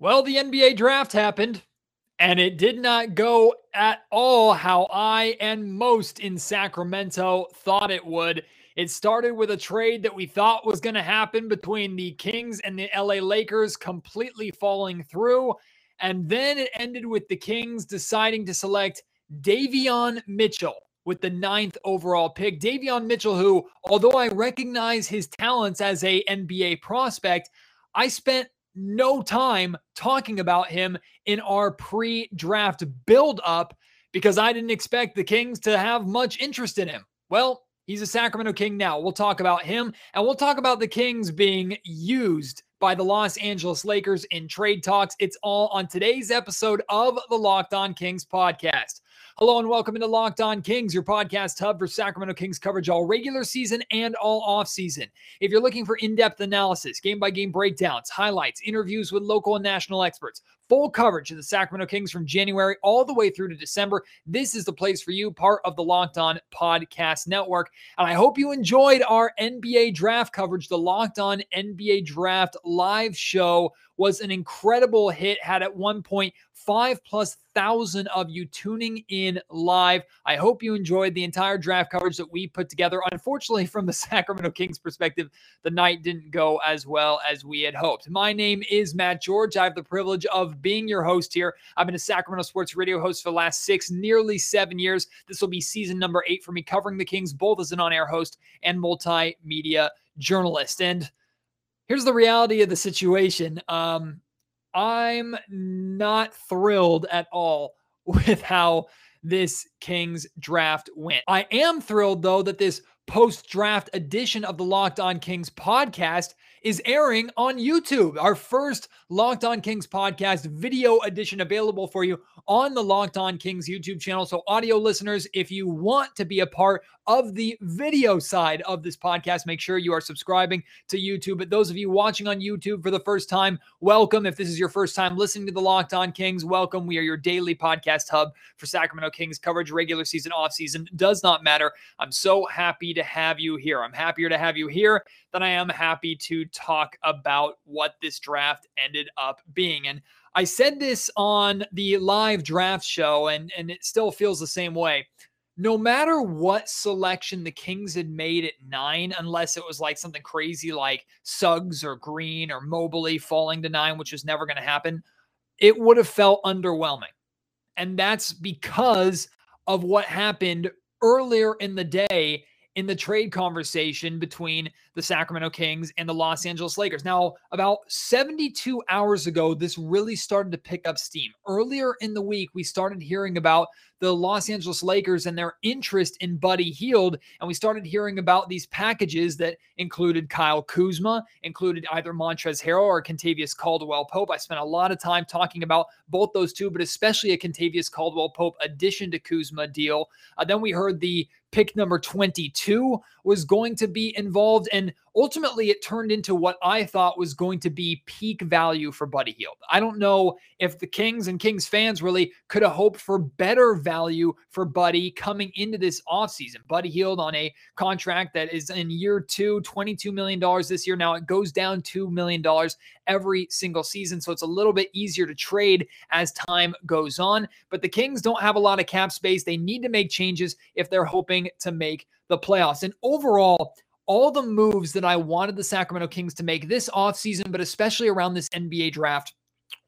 Well, the NBA draft happened, and it did not go at all how I and most in Sacramento thought it would. It started with a trade that we thought was going to happen between the Kings and the LA Lakers completely falling through. And then it ended with the Kings deciding to select Davion Mitchell with the ninth overall pick. Davion Mitchell, who, although I recognize his talents as a NBA prospect, I spent no time talking about him in our pre draft build up because I didn't expect the Kings to have much interest in him. Well, he's a Sacramento King now. We'll talk about him and we'll talk about the Kings being used by the Los Angeles Lakers in trade talks. It's all on today's episode of the Locked On Kings podcast. Hello and welcome into Locked On Kings, your podcast hub for Sacramento Kings coverage all regular season and all off season. If you're looking for in depth analysis, game by game breakdowns, highlights, interviews with local and national experts, full coverage of the Sacramento Kings from January all the way through to December, this is the place for you, part of the Locked On Podcast Network. And I hope you enjoyed our NBA draft coverage. The Locked On NBA Draft live show was an incredible hit, had at one point five plus thousand of you tuning in live. I hope you enjoyed the entire draft coverage that we put together. Unfortunately, from the Sacramento Kings perspective, the night didn't go as well as we had hoped. My name is Matt George. I have the privilege of being your host here. I've been a Sacramento sports radio host for the last six, nearly seven years. This will be season number eight for me, covering the Kings both as an on air host and multimedia journalist. And here's the reality of the situation. Um, I'm not thrilled at all with how this Kings draft went. I am thrilled, though, that this post draft edition of the Locked On Kings podcast is airing on YouTube. Our first Locked On Kings podcast video edition available for you on the Locked On Kings YouTube channel. So, audio listeners, if you want to be a part of the video side of this podcast, make sure you are subscribing to YouTube. But those of you watching on YouTube for the first time, welcome. If this is your first time listening to the Locked On Kings, welcome. We are your daily podcast hub for Sacramento Kings coverage, regular season, off season. Does not matter. I'm so happy to have you here. I'm happier to have you here than I am happy to talk about what this draft ended up being. And I said this on the live draft show, and, and it still feels the same way. No matter what selection the Kings had made at nine, unless it was like something crazy like Suggs or Green or Mobley falling to nine, which is never going to happen, it would have felt underwhelming. And that's because of what happened earlier in the day in the trade conversation between the Sacramento Kings and the Los Angeles Lakers. Now, about 72 hours ago, this really started to pick up steam. Earlier in the week, we started hearing about the Los Angeles Lakers and their interest in Buddy Hield. And we started hearing about these packages that included Kyle Kuzma, included either Montrezl Harrell or Kentavious Caldwell Pope. I spent a lot of time talking about both those two, but especially a Kentavious Caldwell Pope addition to Kuzma deal. Uh, then we heard the pick number 22 was going to be involved. And ultimately, it turned into what I thought was going to be peak value for Buddy Hield. I don't know if the Kings and Kings fans really could have hoped for better value for Buddy coming into this offseason. Buddy Hield on a contract that is in year two, $22 million this year. Now it goes down $2 million every single season. So it's a little bit easier to trade as time goes on. But the Kings don't have a lot of cap space. They need to make changes if they're hoping to make the playoffs. And overall, all the moves that I wanted the Sacramento Kings to make this offseason, but especially around this NBA draft,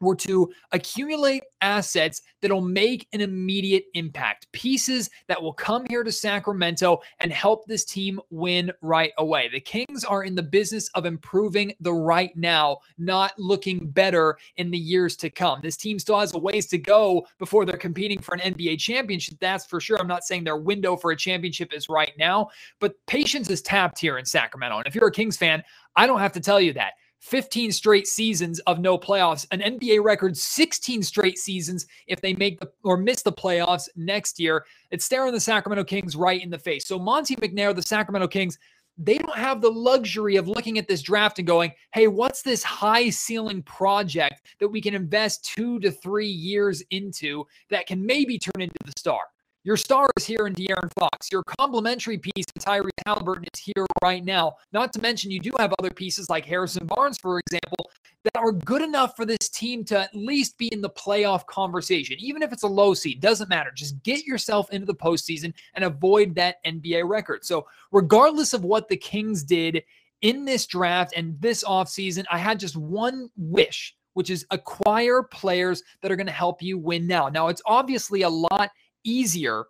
were to accumulate assets that'll make an immediate impact, pieces that will come here to Sacramento and help this team win right away. The Kings are in the business of improving the right now, not looking better in the years to come. This team still has a ways to go before they're competing for an NBA championship. That's for sure. I'm not saying their window for a championship is right now, but patience is tapped here in Sacramento. And if you're a Kings fan, I don't have to tell you that 15 straight seasons of no playoffs, an NBA record 16 straight seasons if they make the or miss the playoffs next year. It's staring the Sacramento Kings right in the face. So Monte McNair, the Sacramento Kings, they don't have the luxury of looking at this draft and going, hey, what's this high ceiling project that we can invest two to three years into that can maybe turn into the star? Your star is here in De'Aaron Fox. Your complementary piece in Halliburton is here right now. Not to mention, you do have other pieces like Harrison Barnes, for example, that are good enough for this team to at least be in the playoff conversation. Even if it's a low seed, doesn't matter. Just get yourself into the postseason and avoid that NBA record. So, regardless of what the Kings did in this draft and this offseason, I had just one wish which is acquire players that are going to help you win now. Now, it's obviously a lot easier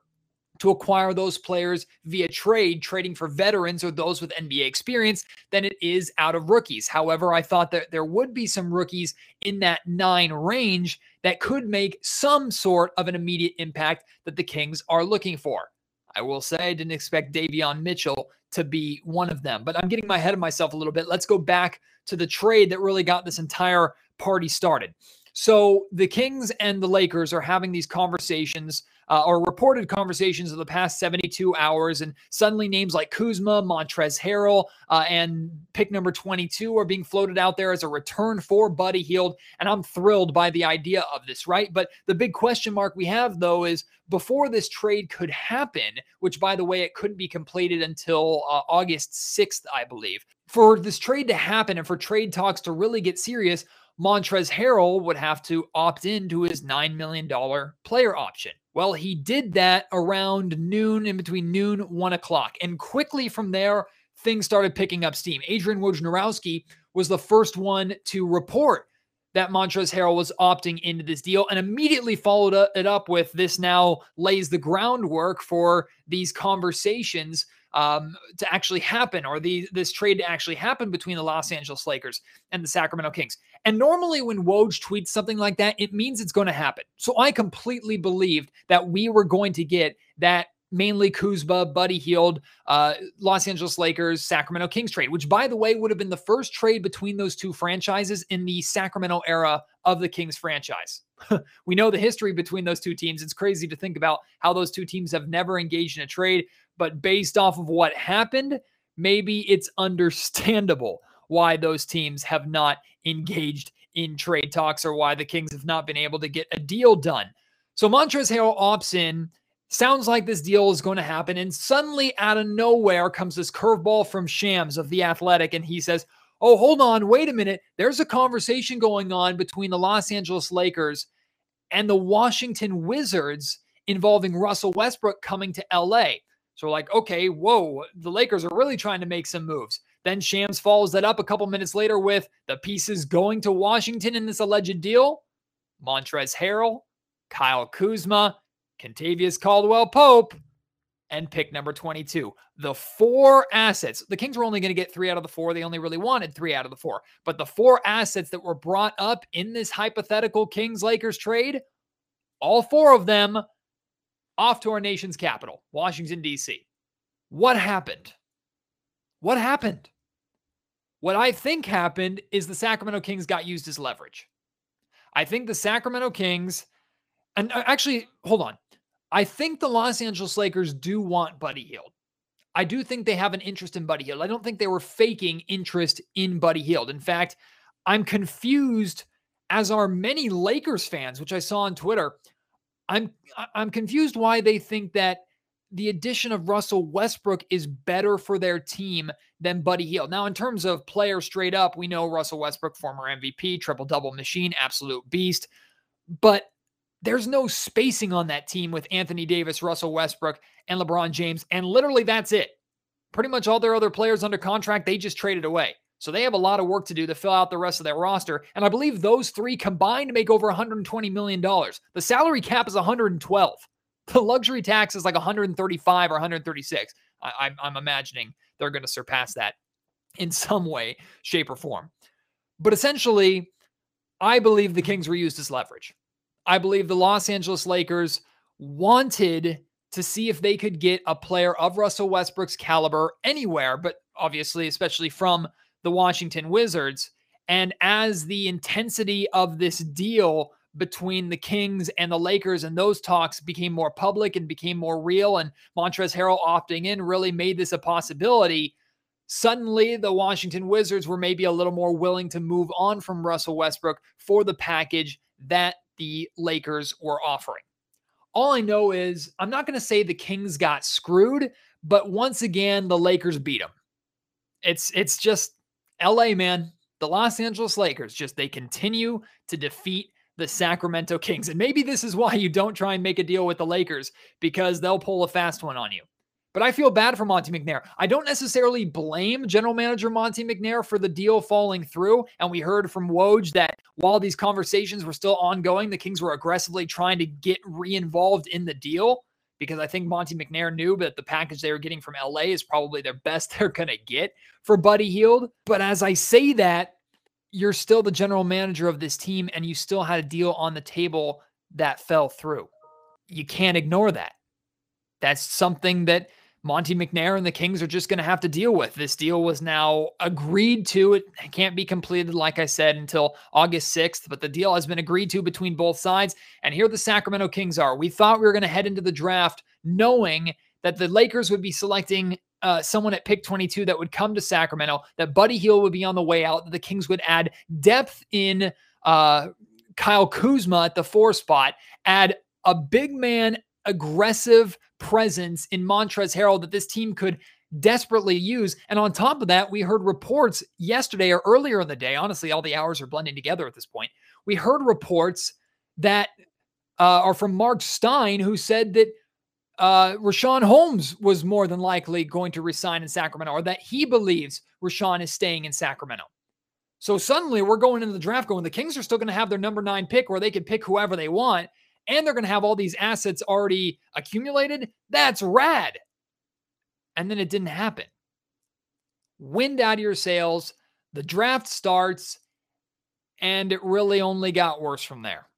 to acquire those players via trade, trading for veterans or those with NBA experience, than it is out of rookies. However, I thought that there would be some rookies in that nine range that could make some sort of an immediate impact that the Kings are looking for. I will say I didn't expect Davion Mitchell to be one of them, but I'm getting my head of myself a little bit. Let's go back to the trade that really got this entire party started. So the Kings and the Lakers are having these conversations uh, or reported conversations of the past 72 hours, and suddenly names like Kuzma, Montrezl Harrell, uh, and pick number 22 are being floated out there as a return for Buddy Hield, and I'm thrilled by the idea of this, right? But the big question mark we have though is before this trade could happen, which by the way it couldn't be completed until uh, August 6th, I believe. For this trade to happen and for trade talks to really get serious, Montrezl Harrell would have to opt into his $9 million player option. Well, he did that around noon, in between noon, one o'clock. And quickly from there, things started picking up steam. Adrian Wojnarowski was the first one to report that Montrezl Harrell was opting into this deal and immediately followed uh, it up with this now lays the groundwork for these conversations um, to actually happen or the this trade to actually happen between the Los Angeles Lakers and the Sacramento Kings. And normally when Woj tweets something like that, it means it's going to happen. So I completely believed that we were going to get that mainly Kuzma, Buddy Hield, uh, Los Angeles Lakers, Sacramento Kings trade, which by the way would have been the first trade between those two franchises in the Sacramento era of the Kings franchise. we know the history between those two teams. It's crazy to think about how those two teams have never engaged in a trade but based off of what happened, maybe it's understandable why those teams have not engaged in trade talks or why the Kings have not been able to get a deal done. So Montrezl Harrell opts in. Sounds like this deal is going to happen. And suddenly, out of nowhere, comes this curveball from Shams of The Athletic. And he says, Oh, hold on. Wait a minute. There's a conversation going on between the Los Angeles Lakers and the Washington Wizards involving Russell Westbrook coming to LA. So like, okay, whoa, the Lakers are really trying to make some moves. Then Shams follows that up a couple minutes later with the pieces going to Washington in this alleged deal. Montrezl Harrell, Kyle Kuzma, Kentavious Caldwell Pope, and pick number 22. The four assets, the Kings were only going to get three out of the four. They only really wanted three out of the four. But the four assets that were brought up in this hypothetical Kings Lakers trade, all four of them off to our nation's capital, Washington, D.C. What happened? What happened? What I think happened is the Sacramento Kings got used as leverage. I think the Sacramento Kings, and uh, actually, hold on. I think the Los Angeles Lakers do want Buddy Hield. I do think they have an interest in Buddy Hield. I don't think they were faking interest in Buddy Hield. In fact, I'm confused, as are many Lakers fans, which I saw on Twitter, I'm I'm confused why they think that the addition of Russell Westbrook is better for their team than Buddy Hield. Now, in terms of player straight up, we know Russell Westbrook, former MVP, triple double machine, absolute beast. But there's no spacing on that team with Anthony Davis, Russell Westbrook, and LeBron James. And literally, that's it. Pretty much all their other players under contract, they just traded away. So they have a lot of work to do to fill out the rest of their roster. And I believe those three combined make over $120 million. The salary cap is 112. The luxury tax is like 135 or 136. I, am imagining they're going to surpass that in some way, shape, or form. But essentially, I believe the Kings were used as leverage. I believe the Los Angeles Lakers wanted to see if they could get a player of Russell Westbrook's caliber anywhere, but obviously, especially from the Washington Wizards. And as the intensity of this deal between the Kings and the Lakers and those talks became more public and became more real, and Montrezl Harrell opting in really made this a possibility. Suddenly, the Washington Wizards were maybe a little more willing to move on from Russell Westbrook for the package that the Lakers were offering. All I know is I'm not going to say the Kings got screwed, but once again, the Lakers beat them. It's it's just LA, man. The Los Angeles Lakers just they continue to defeat the Sacramento Kings. And maybe this is why you don't try and make a deal with the Lakers because they'll pull a fast one on you. But I feel bad for Monte McNair. I don't necessarily blame general manager Monte McNair for the deal falling through. And we heard from Woj that while these conversations were still ongoing, the Kings were aggressively trying to get re involved in the deal because I think Monte McNair knew that the package they were getting from LA is probably their best they're going to get for Buddy Hield. But as I say that, you're still the general manager of this team and you still had a deal on the table that fell through. You can't ignore that. That's something that Monte McNair and the Kings are just going to have to deal with. This deal was now agreed to. It can't be completed, like I said, until August 6th, but the deal has been agreed to between both sides. And here the Sacramento Kings are. We thought we were going to head into the draft knowing that the Lakers would be selecting uh, someone at pick 22 that would come to Sacramento, that Buddy Hield would be on the way out, that the Kings would add depth in uh, Kyle Kuzma at the four spot, add a big man, aggressive presence in Montrezl Harrell that this team could desperately use. And on top of that, we heard reports yesterday or earlier in the day. Honestly, all the hours are blending together at this point. We heard reports that uh, are from Marc Stein, who said that uh, Richaun Holmes was more than likely going to resign in Sacramento, or that he believes Richaun is staying in Sacramento. So suddenly we're going into the draft going, the Kings are still going to have their number nine pick where they can pick whoever they want, and they're going to have all these assets already accumulated. That's rad. And then it didn't happen. Wind out of your sails. The draft starts, and it really only got worse from there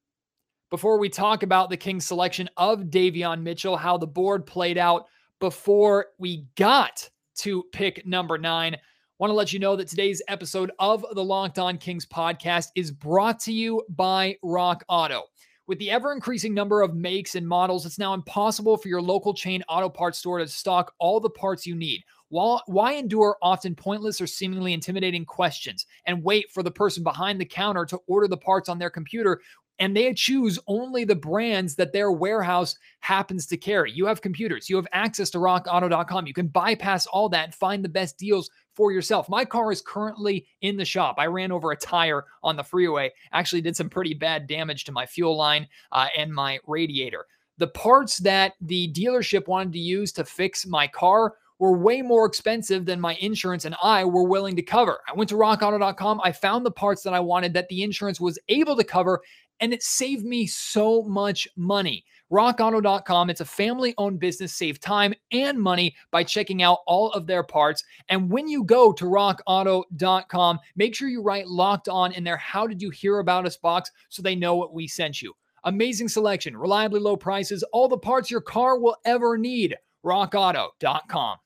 before we talk about the Kings selection of Davion Mitchell, how the board played out before we got to pick number nine. Want to let you know that today's episode of the Locked On Kings podcast is brought to you by Rock Auto. With the ever increasing number of makes and models, it's now impossible for your local chain auto parts store to stock all the parts you need. Why endure often pointless or seemingly intimidating questions and wait for the person behind the counter to order the parts on their computer and they choose only the brands that their warehouse happens to carry. You have computers, you have access to rockauto.com. You can bypass all that find the best deals for yourself. My car is currently in the shop. I ran over a tire on the freeway, actually did some pretty bad damage to my fuel line uh, and my radiator. The parts that the dealership wanted to use to fix my car were way more expensive than my insurance and I were willing to cover. I went to rockauto.com. I found the parts that I wanted that the insurance was able to cover, and it saved me so much money. RockAuto.com, it's a family owned business. Save time and money by checking out all of their parts. And when you go to rockauto.com, make sure you write locked on in there. How did you hear about us box so they know what we sent you? Amazing selection, reliably low prices, all the parts your car will ever need. RockAuto.com.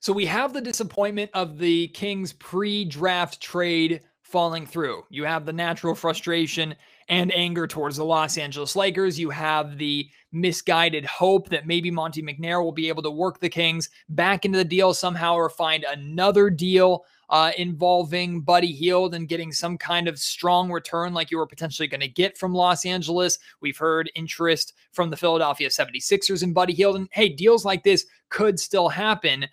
So we have the disappointment of the Kings pre draft trade falling through. You have the natural frustration and anger towards the Los Angeles Lakers. You have the misguided hope that maybe Monte McNair will be able to work the Kings back into the deal somehow or find another deal uh, involving Buddy Hield and getting some kind of strong return like you were potentially going to get from Los Angeles. We've heard interest from the Philadelphia 76ers in Buddy Hield. And hey, deals like this could still happen.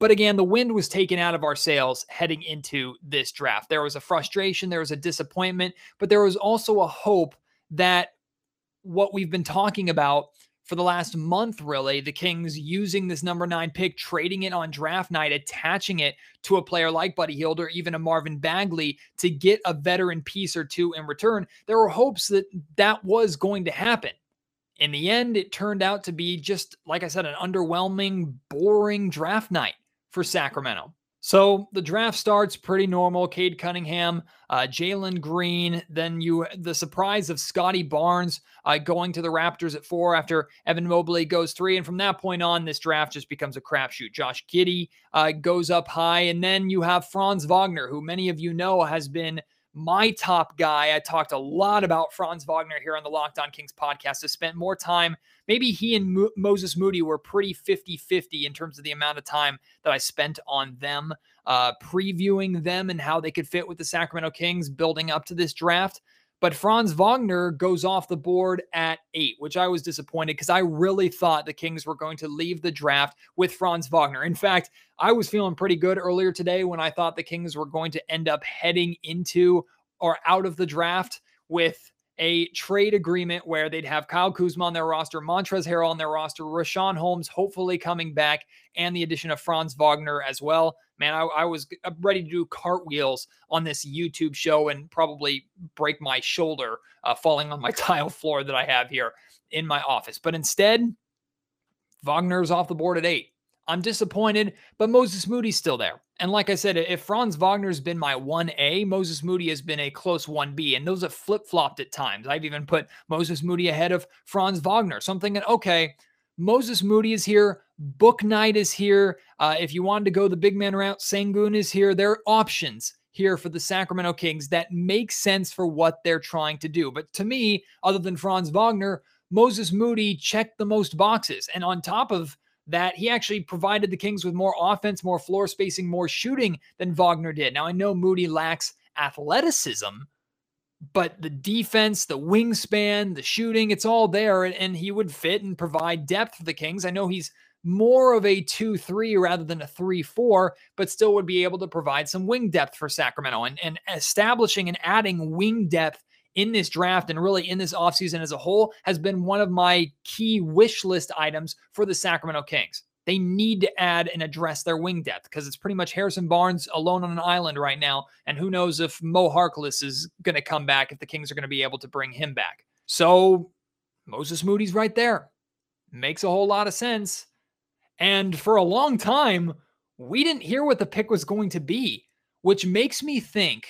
But again, the wind was taken out of our sails heading into this draft. There was a frustration, there was a disappointment, but there was also a hope that what we've been talking about for the last month, really, the Kings using this number nine pick, trading it on draft night, attaching it to a player like Buddy Hield or even a Marvin Bagley to get a veteran piece or two in return. There were hopes that that was going to happen. In the end, it turned out to be just, like I said, an underwhelming, boring draft night for Sacramento. So the draft starts pretty normal. Cade Cunningham, uh, Jalen Green, then you the surprise of Scottie Barnes uh, going to the Raptors at four after Evan Mobley goes three, and from that point on, this draft just becomes a crapshoot. Josh Giddey uh, goes up high, and then you have Franz Wagner, who many of you know has been my top guy. I talked a lot about Franz Wagner here on the Locked On Kings podcast. I spent more time, maybe he and Mo- Moses Moody were pretty 50 50 in terms of the amount of time that I spent on them, uh, previewing them and how they could fit with the Sacramento Kings building up to this draft. But Franz Wagner goes off the board at eight, which I was disappointed because I really thought the Kings were going to leave the draft with Franz Wagner. In fact, I was feeling pretty good earlier today when I thought the Kings were going to end up heading into or out of the draft with a trade agreement where they'd have Kyle Kuzma on their roster, Montrezl Harrell on their roster, Richaun Holmes hopefully coming back, and the addition of Franz Wagner as well. Man, I, I was uh, ready to do cartwheels on this YouTube show and probably break my shoulder uh, falling on my tile floor that I have here in my office. But instead, Wagner's off the board at eight. I'm disappointed, but Moses Moody's still there. And like I said, if Franz Wagner's been my 1A, Moses Moody has been a close 1B. And those have flip flopped at times. I've even put Moses Moody ahead of Franz Wagner. So I'm thinking, okay, Moses Moody is here. Bouknight is here. Uh, if you wanted to go the big man route, Sengun is here. There are options here for the Sacramento Kings that make sense for what they're trying to do. But to me, other than Franz Wagner, Moses Moody checked the most boxes. And on top of that he actually provided the Kings with more offense, more floor spacing, more shooting than Wagner did. Now, I know Moody lacks athleticism, but the defense, the wingspan, the shooting, it's all there. And, he would fit and provide depth for the Kings. I know he's more of a 2 3 rather than a 3 4, but still would be able to provide some wing depth for Sacramento. And, and establishing and adding wing depth in this draft and really in this offseason as a whole has been one of my key wish list items for the Sacramento Kings. They need to add and address their wing depth because it's pretty much Harrison Barnes alone on an island right now. And who knows if Mo Harkless is going to come back, if the Kings are going to be able to bring him back. So Moses Moody's right there. Makes a whole lot of sense. And for a long time, we didn't hear what the pick was going to be, which makes me think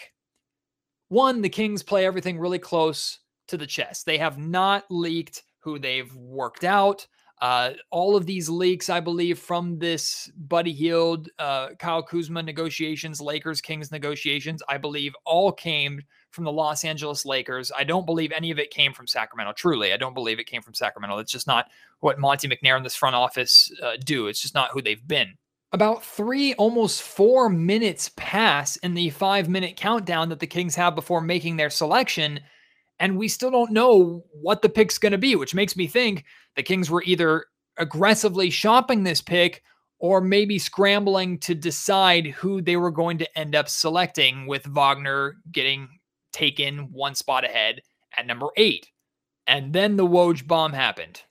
one, the Kings play everything really close to the chest. They have not leaked who they've worked out. Uh, all of these leaks, I believe, from this Buddy Hield, uh, Kyle Kuzma negotiations, Lakers Kings negotiations, I believe all came from the Los Angeles Lakers. I don't believe any of it came from Sacramento. Truly, I don't believe it came from Sacramento. It's just not what Monte McNair and this front office uh, do. It's just not who they've been about three, almost four minutes pass in the five minute countdown that the Kings have before making their selection. And we still don't know what the pick's going to be, which makes me think the Kings were either aggressively shopping this pick or maybe scrambling to decide who they were going to end up selecting, with Wagner getting taken one spot ahead at number eight. And then the Woj bomb happened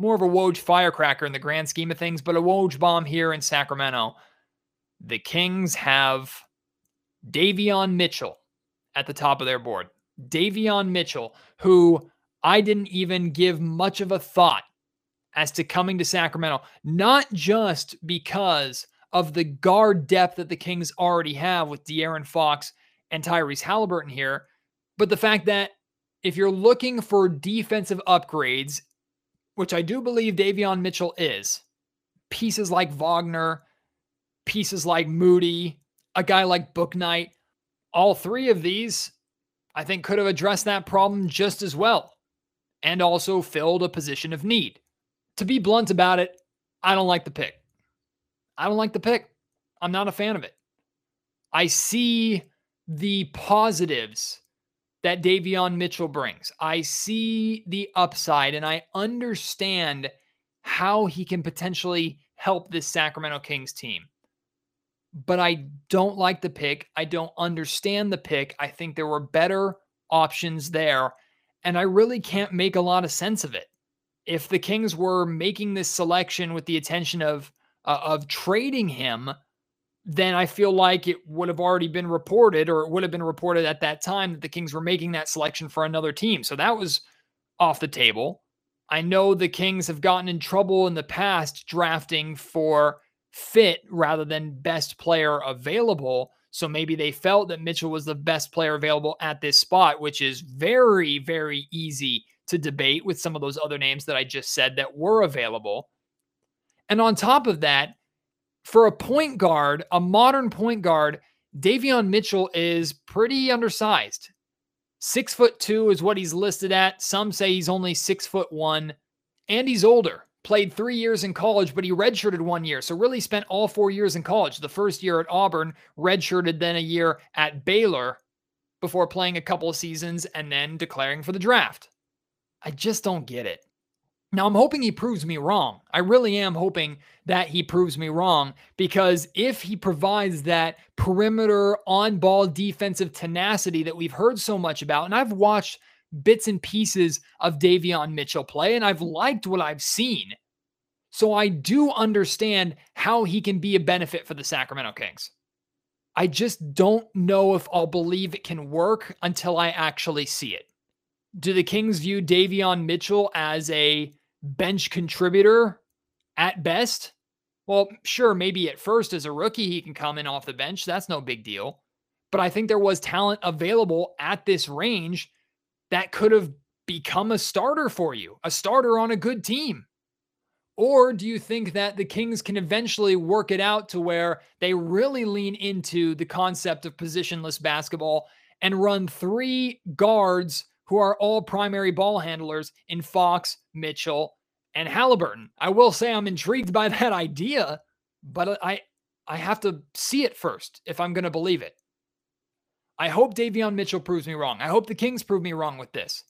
more of a Woj firecracker in the grand scheme of things, but a Woj bomb here in Sacramento. The Kings have Davion Mitchell at the top of their board. Davion Mitchell, who I didn't even give much of a thought as to coming to Sacramento, not just because of the guard depth that the Kings already have with De'Aaron Fox and Tyrese Halliburton here, but the fact that if you're looking for defensive upgrades which I do believe Davion Mitchell is, pieces like Wagner, pieces like Moody, a guy like Bouknight, all three of these, I think, could have addressed that problem just as well and also filled a position of need. To be blunt about it, I don't like the pick. I don't like the pick. I'm not a fan of it. I see the positives that Davion Mitchell brings. I see the upside and I understand how he can potentially help this Sacramento Kings team. But I don't like the pick. I don't understand the pick. I think there were better options there. And I really can't make a lot of sense of it. If the Kings were making this selection with the intention of uh, of trading him, then I feel like it would have already been reported or it would have been reported at that time that the Kings were making that selection for another team. So that was off the table. I know the Kings have gotten in trouble in the past drafting for fit rather than best player available. So maybe they felt that Mitchell was the best player available at this spot, which is very, very easy to debate with some of those other names that I just said that were available. And on top of that, for a point guard, a modern point guard, Davion Mitchell is pretty undersized. Six foot two is what he's listed at. Some say he's only six foot one, and he's older. Played three years in college, but he redshirted one year. So really spent all four years in college. The first year at Auburn, redshirted then a year at Baylor before playing a couple of seasons and then declaring for the draft. I just don't get it. Now, I'm hoping he proves me wrong. I really am hoping that he proves me wrong because if he provides that perimeter on ball defensive tenacity that we've heard so much about, and I've watched bits and pieces of Davion Mitchell play, and I've liked what I've seen. So I do understand how he can be a benefit for the Sacramento Kings. I just don't know if I'll believe it can work until I actually see it. Do the Kings view Davion Mitchell as a bench contributor at best? Well, sure, maybe at first as a rookie, he can come in off the bench. That's no big deal. But I think there was talent available at this range that could have become a starter for you, a starter on a good team. Or do you think that the Kings can eventually work it out to where they really lean into the concept of positionless basketball and run three guards who are all primary ball handlers in Fox, Mitchell, and Halliburton. I will say I'm intrigued by that idea, but I I have to see it first if I'm going to believe it. I hope Davion Mitchell proves me wrong. I hope the Kings prove me wrong with this.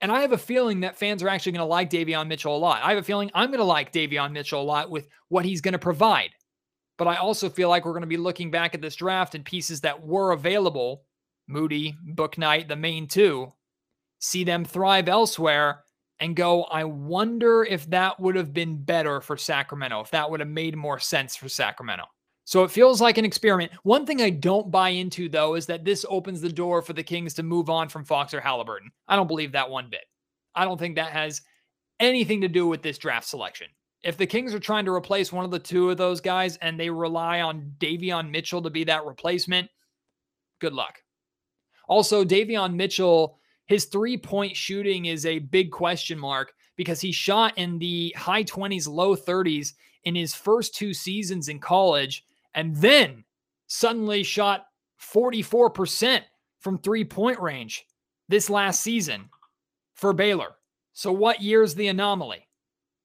And I have a feeling that fans are actually going to like Davion Mitchell a lot. I have a feeling I'm going to like Davion Mitchell a lot with what he's going to provide. But I also feel like we're going to be looking back at this draft and pieces that were available Moody, Bouknight, the main two, see them thrive elsewhere and go, I wonder if that would have been better for Sacramento, if that would have made more sense for Sacramento. So it feels like an experiment. One thing I don't buy into, though, is that this opens the door for the Kings to move on from Fox or Halliburton. I don't believe that one bit. I don't think that has anything to do with this draft selection. If the Kings are trying to replace one of the two of those guys and they rely on Davion Mitchell to be that replacement, good luck. Also, Davion Mitchell his three point shooting is a big question mark because he shot in the high 20s, low 30s in his first two seasons in college, and then suddenly shot 44% from three point range this last season for Baylor. So, what year is the anomaly?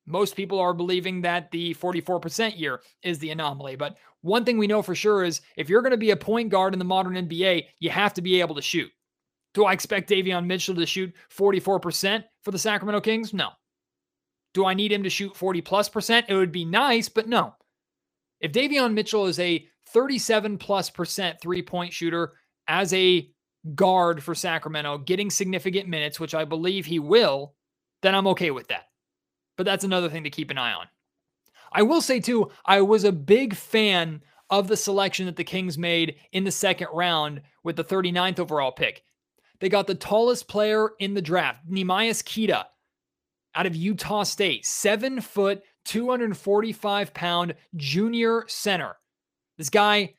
Most people are believing that the 44% year is the anomaly. But one thing we know for sure is if you're going to be a point guard in the modern NBA, you have to be able to shoot. Do I expect Davion Mitchell to shoot 44% for the Sacramento Kings? No. Do I need him to shoot 40 plus percent? It would be nice, but no. If Davion Mitchell is a 37 plus percent three point shooter as a guard for Sacramento, getting significant minutes, which I believe he will, then I'm okay with that. But that's another thing to keep an eye on. I will say, too, I was a big fan of the selection that the Kings made in the second round with the 39th overall pick. They got the tallest player in the draft, Neemias Queta, out of Utah State, seven foot, 245 pound junior center. This guy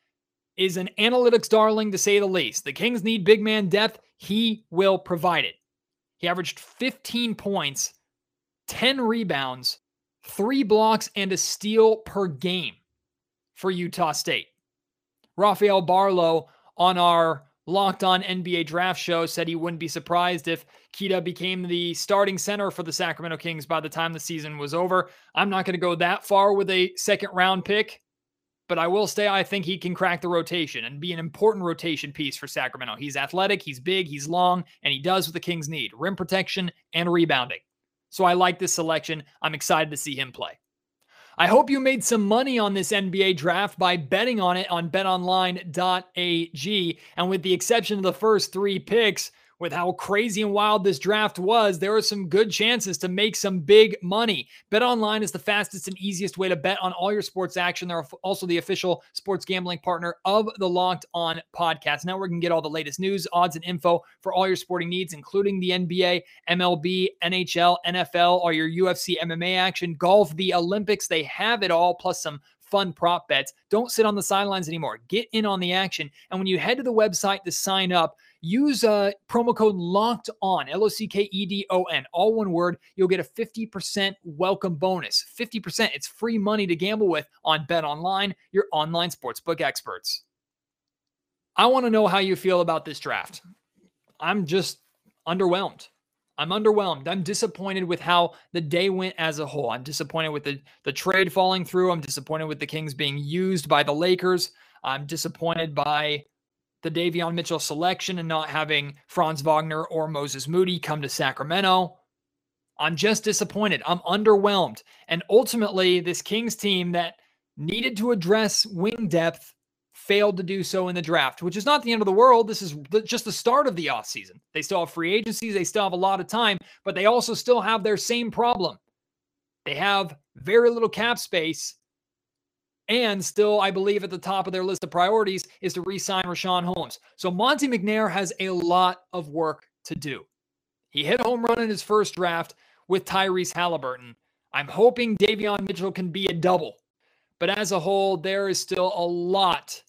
is an analytics darling to say the least. The Kings need big man depth. He will provide it. He averaged 15 points, 10 rebounds, three blocks, and a steal per game for Utah State. Rafael Barlowe on our Locked On NBA Draft Show said he wouldn't be surprised if Queta became the starting center for the Sacramento Kings by the time the season was over. I'm not going to go that far with a second round pick, but I will say I think he can crack the rotation and be an important rotation piece for Sacramento. He's athletic, he's big, he's long, and he does what the Kings need rim protection and rebounding. So I like this selection. I'm excited to see him play. I hope you made some money on this NBA draft by betting on it on betonline.ag. And with the exception of the first three picks, with how crazy and wild this draft was, there are some good chances to make some big money. Bet online is the fastest and easiest way to bet on all your sports action. They're also the official sports gambling partner of the Locked On Podcast Network. You can get all the latest news, odds, and info for all your sporting needs, including the NBA, MLB, NHL, NFL, all your UFC, MMA action, golf, the Olympics. They have it all, plus some fun prop bets. Don't sit on the sidelines anymore. Get in on the action. And when you head to the website to sign up, use uh, promo code locked on L O C K E D O N, all one word. You'll get a 50% welcome bonus. 50%. It's free money to gamble with on Bet Online, your online sportsbook experts. I want to know how you feel about this draft. I'm just underwhelmed. I'm underwhelmed. I'm disappointed with how the day went as a whole. I'm disappointed with the, the trade falling through. I'm disappointed with the Kings being used by the Lakers. I'm disappointed by the Davion Mitchell selection and not having Franz Wagner or Moses Moody come to Sacramento. I'm just disappointed. I'm underwhelmed. And ultimately, this Kings team that needed to address wing depth failed to do so in the draft, which is not the end of the world. This is just the start of the offseason. They still have free agencies, they still have a lot of time, but they also still have their same problem. They have very little cap space. And still, I believe at the top of their list of priorities is to re sign Richaun Holmes. So Monte McNair has a lot of work to do. He hit a home run in his first draft with Tyrese Halliburton. I'm hoping Davion Mitchell can be a double. But as a whole, there is still a lot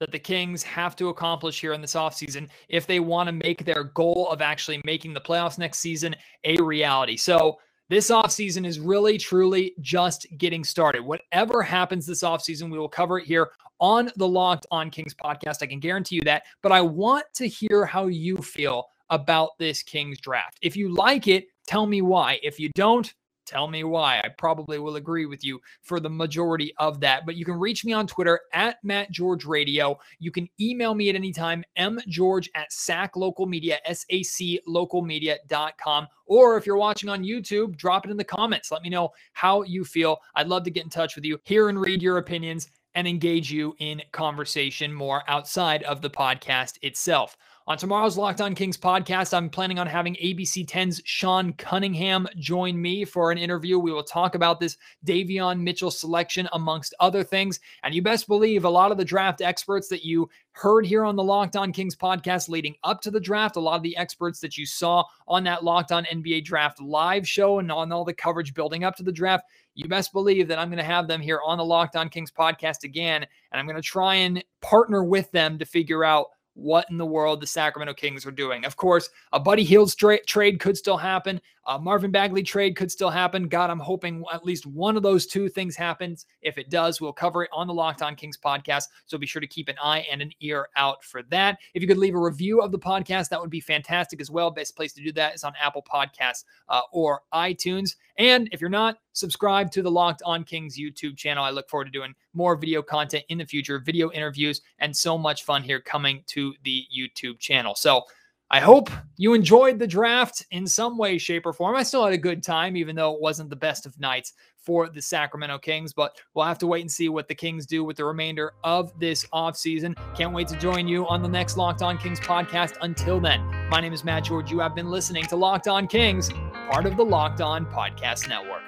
that the Kings have to accomplish here in this offseason if they want to make their goal of actually making the playoffs next season a reality. So, this offseason is really, truly just getting started. Whatever happens this offseason, we will cover it here on the Locked On Kings podcast. I can guarantee you that. But I want to hear how you feel about this Kings draft. If you like it, tell me why. If you don't, Tell me why. I probably will agree with you for the majority of that. But you can reach me on Twitter at Matt George Radio. You can email me at any time, mgeorge at SAC Local Media, S-A-C localmedia.com. Or if you're watching on YouTube, drop it in the comments. Let me know how you feel. I'd love to get in touch with you, hear and read your opinions, and engage you in conversation more outside of the podcast itself. On tomorrow's Locked On Kings podcast, I'm planning on having ABC 10's Sean Cunningham join me for an interview. We will talk about this Davion Mitchell selection, amongst other things. And you best believe a lot of the draft experts that you heard here on the Locked On Kings podcast leading up to the draft, a lot of the experts that you saw on that Locked On NBA Draft live show and on all the coverage building up to the draft, you best believe that I'm going to have them here on the Locked On Kings podcast again. And I'm going to try and partner with them to figure out what in the world the Sacramento Kings are doing. Of course, a Buddy Hield tra- trade could still happen. A Marvin Bagley trade could still happen. God, I'm hoping at least one of those two things happens. If it does, we'll cover it on the Locked On Kings podcast. So be sure to keep an eye and an ear out for that. If you could leave a review of the podcast, that would be fantastic as well. Best place to do that is on Apple Podcasts uh, or iTunes. And if you're not, subscribe to the Locked On Kings YouTube channel. I look forward to doing more video content in the future, video interviews, and so much fun here coming to the YouTube channel. So, I hope you enjoyed the draft in some way, shape, or form. I still had a good time, even though it wasn't the best of nights for the Sacramento Kings. But we'll have to wait and see what the Kings do with the remainder of this offseason. Can't wait to join you on the next Locked On Kings podcast. Until then, my name is Matt George. You have been listening to Locked On Kings, part of the Locked On Podcast Network.